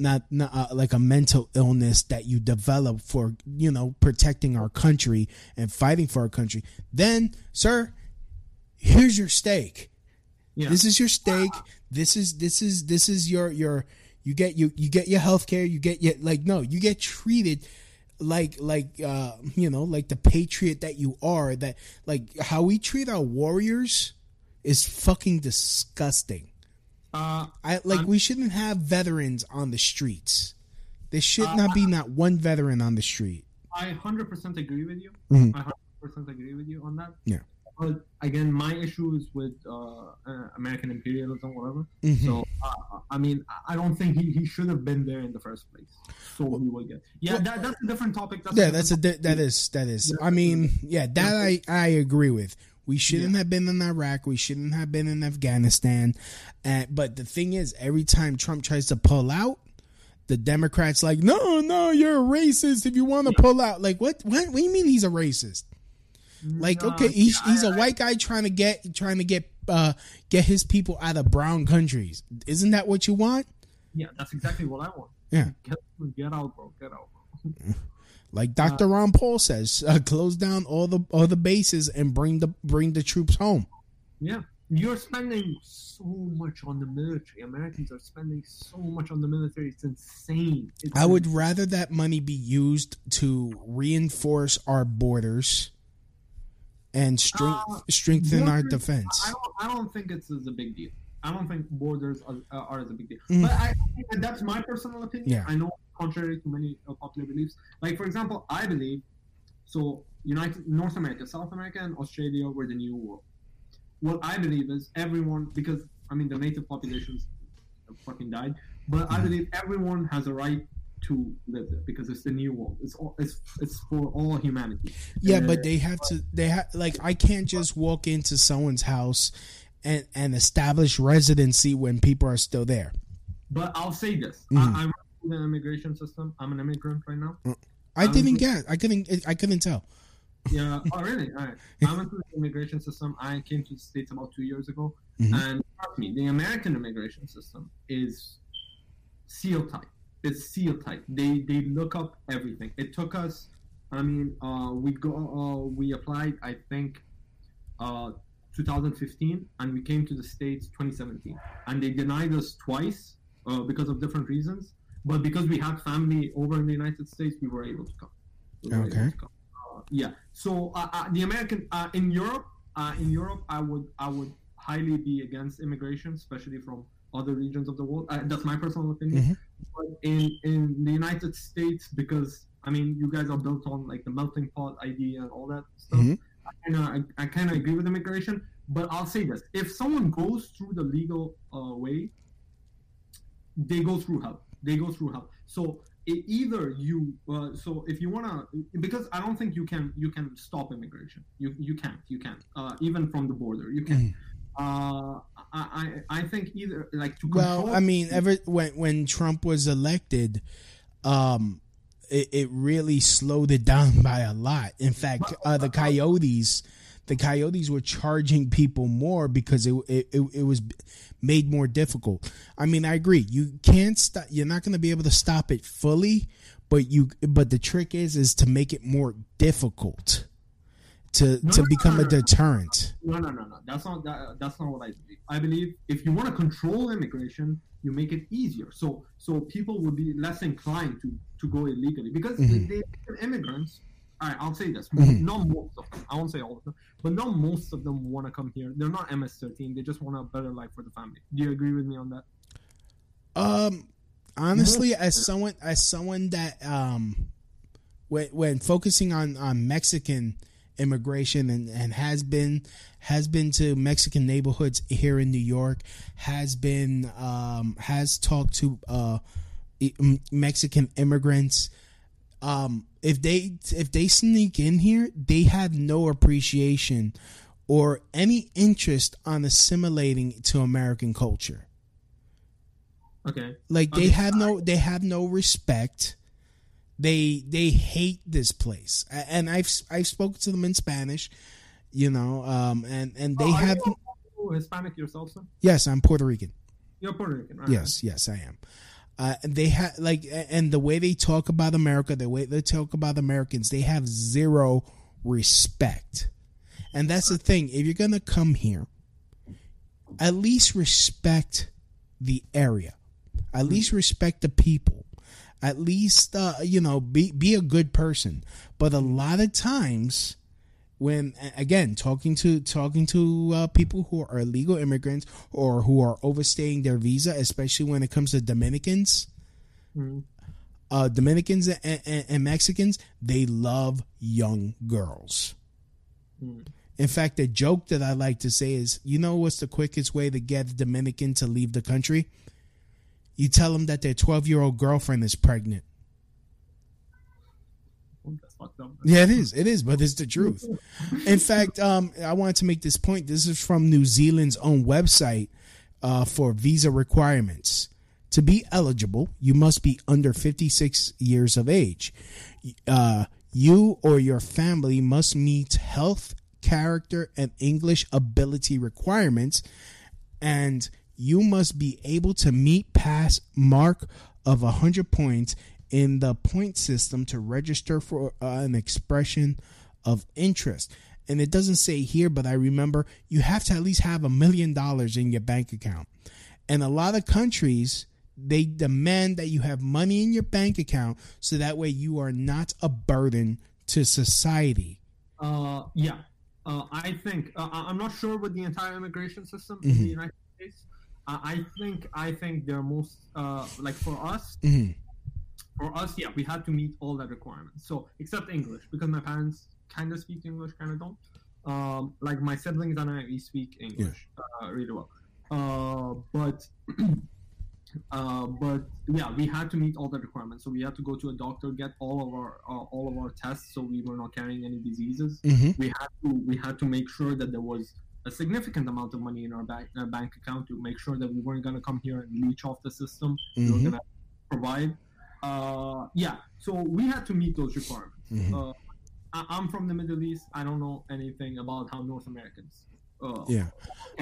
not, not uh, like a mental illness that you develop for you know protecting our country and fighting for our country then sir here's your stake Yeah. This is your steak. This is this is this is your your you get you you get your health care. You get your like no, you get treated like like uh you know like the patriot that you are. That like how we treat our warriors is fucking disgusting. Uh, I like we shouldn't have veterans on the streets. There should not be not one veteran on the street. I hundred percent agree with you. Mhm. I hundred percent agree with you on that. Yeah. But again, my issue is with uh, uh, American imperialism, whatever. Mhm. So uh, I mean, I- don't think he, he should have been there in the first place. So he will get. Yeah, that, that's a different topic. That's yeah, that's a di- that is that is. I mean, yeah, that I I agree with. We shouldn't have been in Iraq. We shouldn't have been in Afghanistan. And but the thing is, every time Trump tries to pull out, the Democrats like, no, no, you're a racist if you want to pull out. Like, what? What? What do you mean he's a racist? Like, No, okay, he's he's a white guy trying to get trying to get uh get his people out of brown countries. Isn't that what you want? Yeah, that's exactly what I want. Yeah. Get, get out, bro. Get out. Bro. Like Dr. Ron Paul says, uh, close down all the all the bases and bring the bring the troops home. Yeah, you're spending so much on the military. Americans are spending so much on the military. It's insane. It's I would rather that money be used to reinforce our borders and strength, Uh, strengthen our defense. I don't, I don't think it's as a big deal. I don't think borders are, uh, are as a big deal. Mm. But I, that's my personal opinion. Yeah. I know contrary to many popular beliefs. Like for example, I believe so. United North America, South America, and Australia were the new world. What I believe is everyone, because I mean the native populations fucking died, but Mm. I believe everyone has a right to live there because it's the new world. It's all, it's it's for all humanity. Yeah, Uh, but they have to. They have like I can't just walk into someone's house and and establish residency when people are still there. But I'll say this: Mhm. I, I run through the immigration system. I'm an immigrant right now. I Um, didn't get. I couldn't. I couldn't tell. Yeah. Oh, really? All right. I went through the immigration system. I came to the states about two years ago, Mhm. and trust me, the American immigration system is seal tight. It's seal tight. They they look up everything. It took us. I mean, uh, we go. Uh, we applied. I think. Uh, 2015, and we came to the states 2017, and they denied us twice uh, because of different reasons. But because we had family over in the United States, we were able to come. We Okay. to come. Uh, yeah. So uh, uh, the American uh, in Europe, uh, in Europe, I would I would highly be against immigration, especially from other regions of the world. That's my personal opinion. Mhm. But in in the United States, because I mean, you guys are built on like the melting pot idea and all that stuff. Mhm. I kind of I, I kind of agree with immigration, but I'll say this: if someone goes through the legal uh, way, they go through hell. They go through hell. So e- either you, uh, so if you wanna, because I don't think you can you can stop immigration. You you can't you can't uh, even from the border you can. Uh, I, I think either like to control. Well, I mean, ever when when Trump was elected, um, it, it really slowed it down by a lot. In fact, uh, the coyotes, the coyotes were charging people more because it it, it, it was made more difficult. I mean, I agree. You can't stop. You're not going to be able to stop it fully, but you. But the trick is is to make it more difficult to No, to no, become no, a deterrent. No, no, no, no. That's not that, that's not what I believe. I believe if you want to control immigration, you make it easier. So so people would be less inclined to to go illegally because Mhm. they, they immigrants. All right, I'll say this. Mhm. Not most of them. I won't say all of them, but not most of them want to come here. They're not MS-13. They just want a better life for the family. Do you agree with me on that? Um, honestly, as someone as someone that um, when when focusing on on Mexican immigration and and has been has been to Mexican neighborhoods here in New York, has been um has talked to uh Mexican immigrants. Um, if they if they sneak in here, they have no appreciation or any interest on assimilating to American culture Okay. like they Okay. have no they have no respect they they hate this place and i've i've spoken to them in spanish you know um and and they Oh, are have you Hispanic yourself, sir? yes i'm puerto rican You're Puerto Rican, right? yes yes i am uh, and they have like and the way they talk about america the way they talk about americans they have zero respect and that's the thing if you're gonna come here at least respect the area. At least respect the people. At least uh, you know be be a good person. But a lot of times when again talking to talking to uh, people who are illegal immigrants or who are overstaying their visa, especially when it comes to Dominicans, Mm. uh, Dominicans and, and, and Mexicans, they love young girls. Mm. In fact, the joke that I like to say is, you know, what's the quickest way to get a Dominican to leave the country? You tell them that their 12 year old girlfriend is pregnant. Yeah, it is. It is, but it's the truth. In fact, um, I wanted to make this point. This is from New Zealand's own website uh, for visa requirements. To be eligible, you must be under 56 years of age. Uh, you or your family must meet health, character, and English ability requirements, and you must be able to meet pass mark of 100 points in the point system to register for uh, an expression of interest. And it doesn't say here, but I remember you have to at least have a million dollars in your bank account. And a lot of countries, they demand that you have money in your bank account so that way you are not a burden to society. Uh, yeah. Uh, I think uh, I'm not sure with the entire immigration system in the. United States. I think I think they're most uh, like for us. Mhm. For us, yeah, we had to meet all that requirements. So except English, because my parents kind of speak English, kind of don't. Um, like my siblings and I, we speak English uh, really well. Uh, but uh, but yeah, we had to meet all the requirements. So we had to go to a doctor, get all of our uh, all of our tests, so we were not carrying any diseases. Mhm. We had to we had to make sure that there was a significant amount of money in our bank uh, bank account to make sure that we weren't going to come here and leech off the system. We were Mhm. going to provide. Uh, yeah, so we had to meet those requirements. Mhm. Uh, I, I'm from the Middle East. I don't know anything about how North Americans. Uh, Yeah.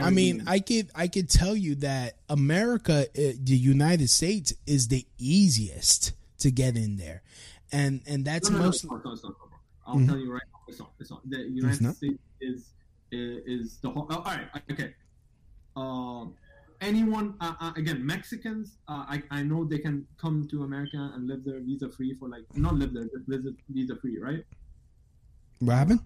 I mean. I could I could tell you that America, uh, the United States, is the easiest to get in there, and and that's no, no, no, most. it's not, no. I'll Mhm. tell you right now, it's not. It's not. The United not? States is is, the whole. Oh, all right, okay. Um, anyone uh, uh, again, Mexicans. Uh, I I know they can come to America and live there visa free for like not live there, just visit visa free, right? Robin,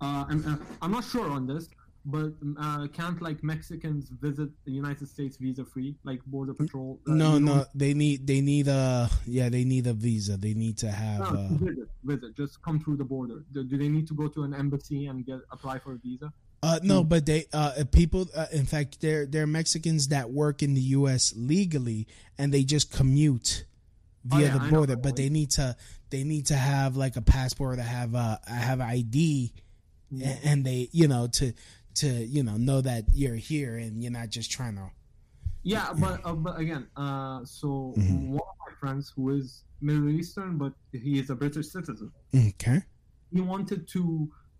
Uh, and, uh, I'm not sure on this, but uh, can't like Mexicans visit the United States visa free, like border patrol? Uh, no, no, they need they need a yeah they need a visa. They need to have. No, Uh, visit, visit. Just come through the border. Do, do they need to go to an embassy and get apply for a visa? Uh, no, but they uh, people. Uh, in fact, they're they're Mexicans that work in the U.S. legally, and they just commute Oh, via yeah, the border. But they need to they need to have like a passport, to have a have ID, a- and they you know to to you know know that you're here and you're not just trying to. Yeah, but uh, but again, uh, so Mhm. one of my friends who is Middle Eastern, but he is a British citizen. Okay. He wanted to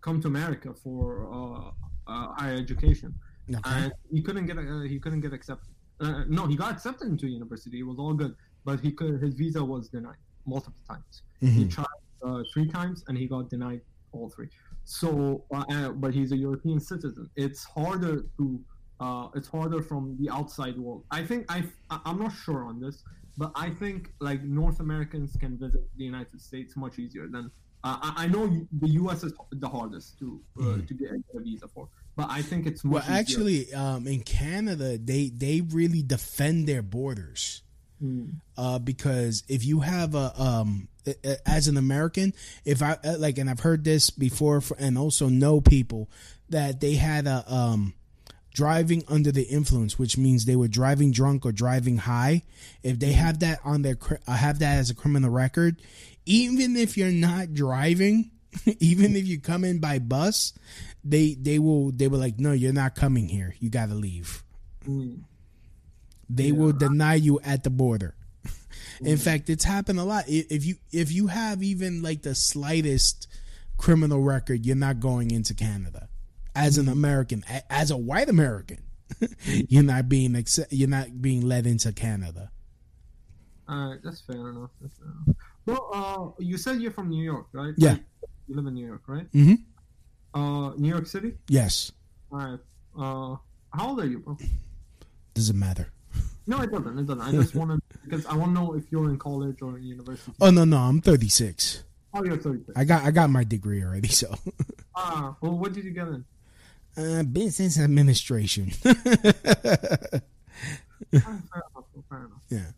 come to America for uh, uh, higher education, Okay. and he couldn't get uh, he couldn't get accepted. Uh, no, he got accepted into university. It was all good, but he could his visa was denied multiple times. He Mhm. tried uh, three times and he got denied all three. So, uh, but he's a European citizen. It's harder to uh, it's harder from the outside world. I think I I'm not sure on this, but I think like North Americans can visit the United States much easier than uh, I, I know the U.S. is the hardest to uh, Mhm. to get a visa for, but I think it's Well, easier. actually, um, in Canada, they they really defend their borders. Uh, because if you have a um as an American, if I uh, like, and I've heard this before, for, and also know people that they had a um driving under the influence, which means they were driving drunk or driving high. If they have that on their uh, have that as a criminal record, even if you're not driving, even if you come in by bus, they they will they will like, no, you're not coming here. You got to leave. Hmm. They will deny you at the border. In fact, it's happened a lot. If you if you have even like the slightest criminal record, you're not going into Canada as an American, as a white American. you're not being accept, you're not being led into Canada. All right, that's fair enough. That's fair enough. Well, uh, you said you're from New York, right? Yeah. You live in New York, right? Mhm. Uh, New York City. Yes. All right. Uh, How old are you, bro? Doesn't matter. No, it doesn't. It doesn't. I just want to because I want to know if you're in college or in university. Oh no, no, I'm 36. Oh, you're 36. I got I got my degree already. So, Ah, well, what did you get in? uh, business administration. Ah, fair enough. Fair enough. yeah.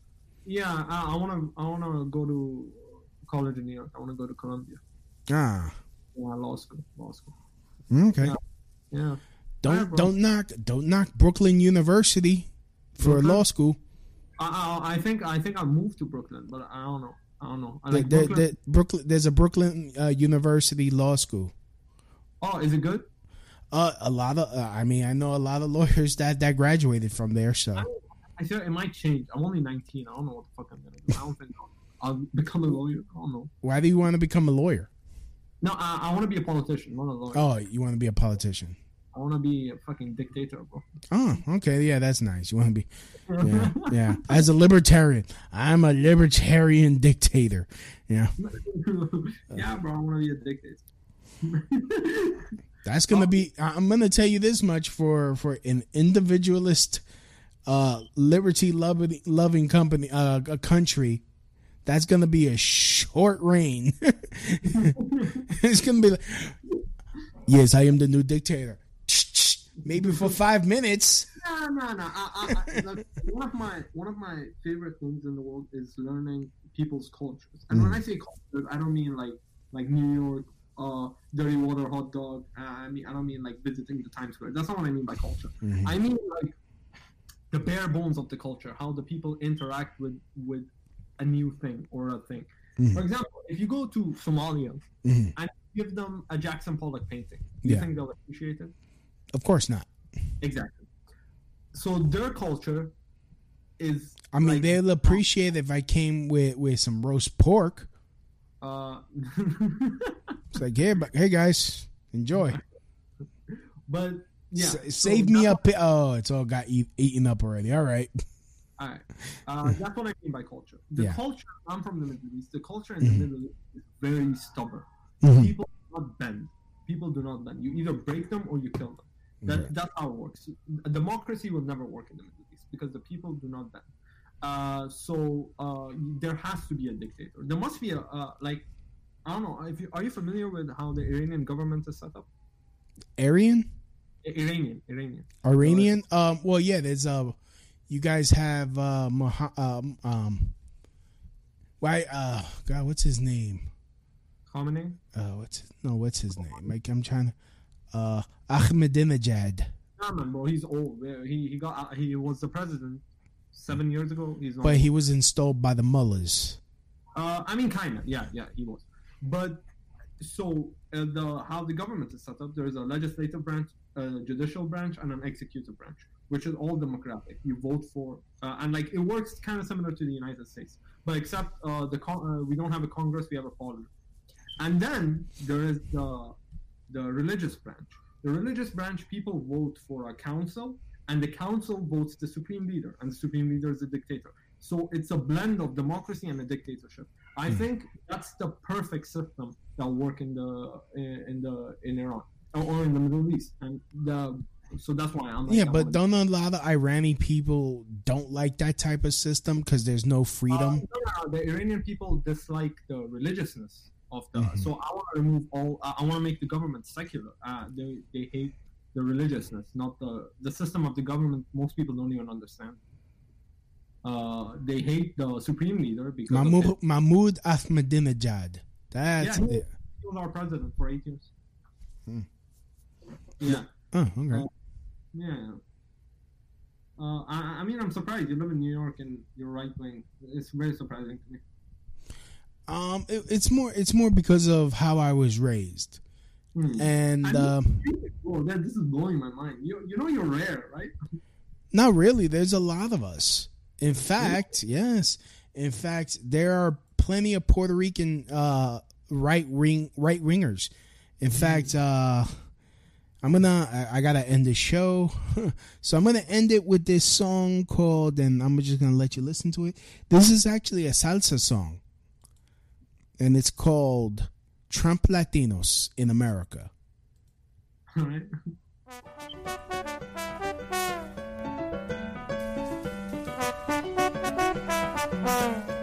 Yeah, I want to. I want to go to college in New York. I want to go to Columbia. Ah. Yeah, law school. Law school. Okay. Yeah. yeah. Don't don't knock don't knock Brooklyn University for Brooklyn? law school. I, I I think I think I moved to Brooklyn, but I don't know. I don't know. I like there- Brooklyn. there- Brooklyn. There's a Brooklyn uh, University law school. Oh, is it good? Uh, a lot of. Uh, I mean, I know a lot of lawyers that that graduated from there. So I feel it might change. I'm only 19. I don't know what the fuck I'm gonna do. I don't think I'll, I'll become a lawyer. I don't know. why do you want to become a lawyer? No, I, I want to be a politician, not a lawyer. Oh, you want to be a politician? I want to be a fucking dictator, bro. Oh, okay, yeah, that's nice. You want to be, yeah, yeah. As a libertarian, I'm a libertarian dictator. Yeah, yeah, bro. I want to be a dictator. that's gonna be. I'm gonna tell you this much for for an individualist, uh, liberty loving loving company, uh, a country. That's gonna be a short reign. it's gonna be like, yes, I am the new dictator. Maybe for five minutes. No, no, no. I, I, I, one of my one of my favorite things in the world is learning people's cultures. And when Mm. I say cultures, I don't mean like like New York, uh, dirty water hot dog. Uh, I mean, I don't mean like visiting the Times Square. That's not what I mean by culture. Mhm. I mean like the bare bones of the culture, how the people interact with with a new thing or a thing. Mhm. For example, if you go to Somalia Mhm. and give them a Jackson Pollock painting, do you Yeah. think they'll appreciate it? Of course not. Exactly. So their culture is I mean, they'll appreciate if I came with with some roast pork. uh It's like, hey, but, hey guys, enjoy. but yeah S- so save me up. pi- Oh, it's all got eat, eaten up already. All right. All right. Uh, that's what I mean by culture. The Yeah. culture, I'm from the Middle East. The culture in Mhm. the Middle East is very stubborn. Mhm. People do not bend. People do not bend. You either break them or you kill them. That, Yeah. That's how it works. A democracy will never work in the Middle East because the people do not bend. Uh, so uh, there has to be a dictator. There must be a uh, like I don't know. If you, are you familiar with how the Iranian government is set up? Aryan, Iranian, Iranian. Iranian. Um. Well, yeah. There's uh, you guys have uh, Moha- um, um, why? Uh, God, what's his name? Khamenei. Uh, what's no? What's his name? Like, I'm trying to. Uh, Ahmadinejad. Bro, he's old. He he got uh, he was the president seven years ago. He's But he was installed by the mullahs. Uh, I mean, kind of. Yeah, yeah, he was. But so uh, the how the government is set up, there is a legislative branch, a judicial branch, and an executive branch, which is all democratic. You vote for, uh, and like it works kind of similar to the United States, but except uh, the con- uh, we don't have a Congress, we have a parliament. And then there is the the religious branch. The religious branch, people vote for a council, and the council votes the supreme leader, and the supreme leader is the dictator. So it's a blend of democracy and a dictatorship. I Hmm. think that's the perfect system that'll work in the in the in Iran or- or in the Middle East, and the so that's why I'm like, Yeah, but don't a lot of Iranian people don't like that type of system because there's no freedom? Uh, no, no, no, the Iranian people dislike the religiousness of the. Mhm. So I want to remove all. I I want to make the government secular. Uh, they they hate the religiousness, not the the system of the government. Most people don't even understand. Uh, they hate the supreme leader because Mahmoud, Mahmoud Ahmadinejad. That's yeah, he, it. he was our president for eight years. Hmm. Yeah. Oh, okay. Uh, yeah. Uh, I, I mean, I'm surprised you live in New York and you're right wing. It's very surprising to me. Um, it, it's more it's more because of how I was raised, Hmm. and I mean, um, Whoa, that, this is blowing my mind. You, you know you're rare, right? not really. There's a lot of us. In fact, yes. In fact, there are plenty of Puerto Rican uh, right wing right wingers. In fact, uh, I'm gonna I, I gotta end the show, so I'm gonna end it with this song called, and I'm just gonna let you listen to it. This is actually a salsa song, and it's called "Trump Latinos in America." Right? One,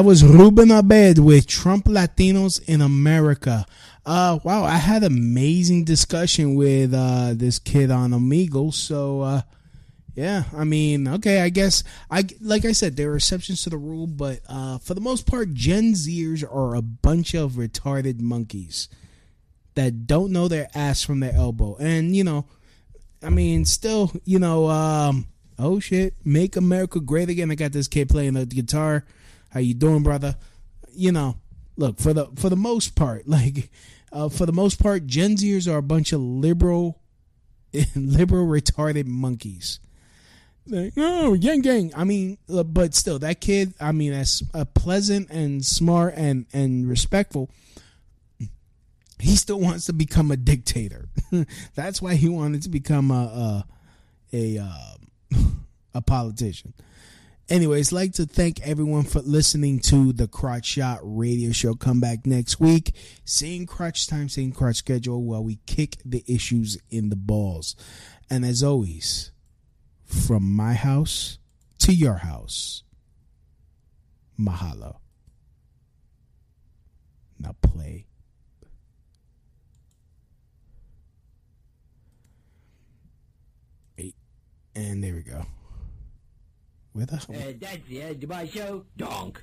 That was Ruben Abed with Trump Latinos in America. Uh, wow, I had amazing discussion with uh, this kid on Omegle. So, uh, yeah, I mean, okay, I guess I like I said there are exceptions to the rule, but uh, for the most part, Gen Zers are a bunch of retarded monkeys that don't know their ass from their elbow, and you know, I mean, still, you know, um, oh shit, make America great again. I got this kid playing the guitar. How you doing, brother? You know, look for the for the most part, like uh, for the most part, Gen Zers are a bunch of liberal, liberal retarded monkeys. Like, oh, yang gang. I mean, but still, that kid. I mean, as uh, pleasant and smart and and respectful. He still wants to become a dictator. That's why he wanted to become a a a, uh, a politician. Anyways, like to thank everyone for listening to the Crotch Shot Radio Show. Come back next week, same crotch time, same crotch schedule, while we kick the issues in the balls. And as always, from my house to your house, mahalo. Now play. Eight. And there we go. Where the hell? Uh, that's the end of my show. Donk.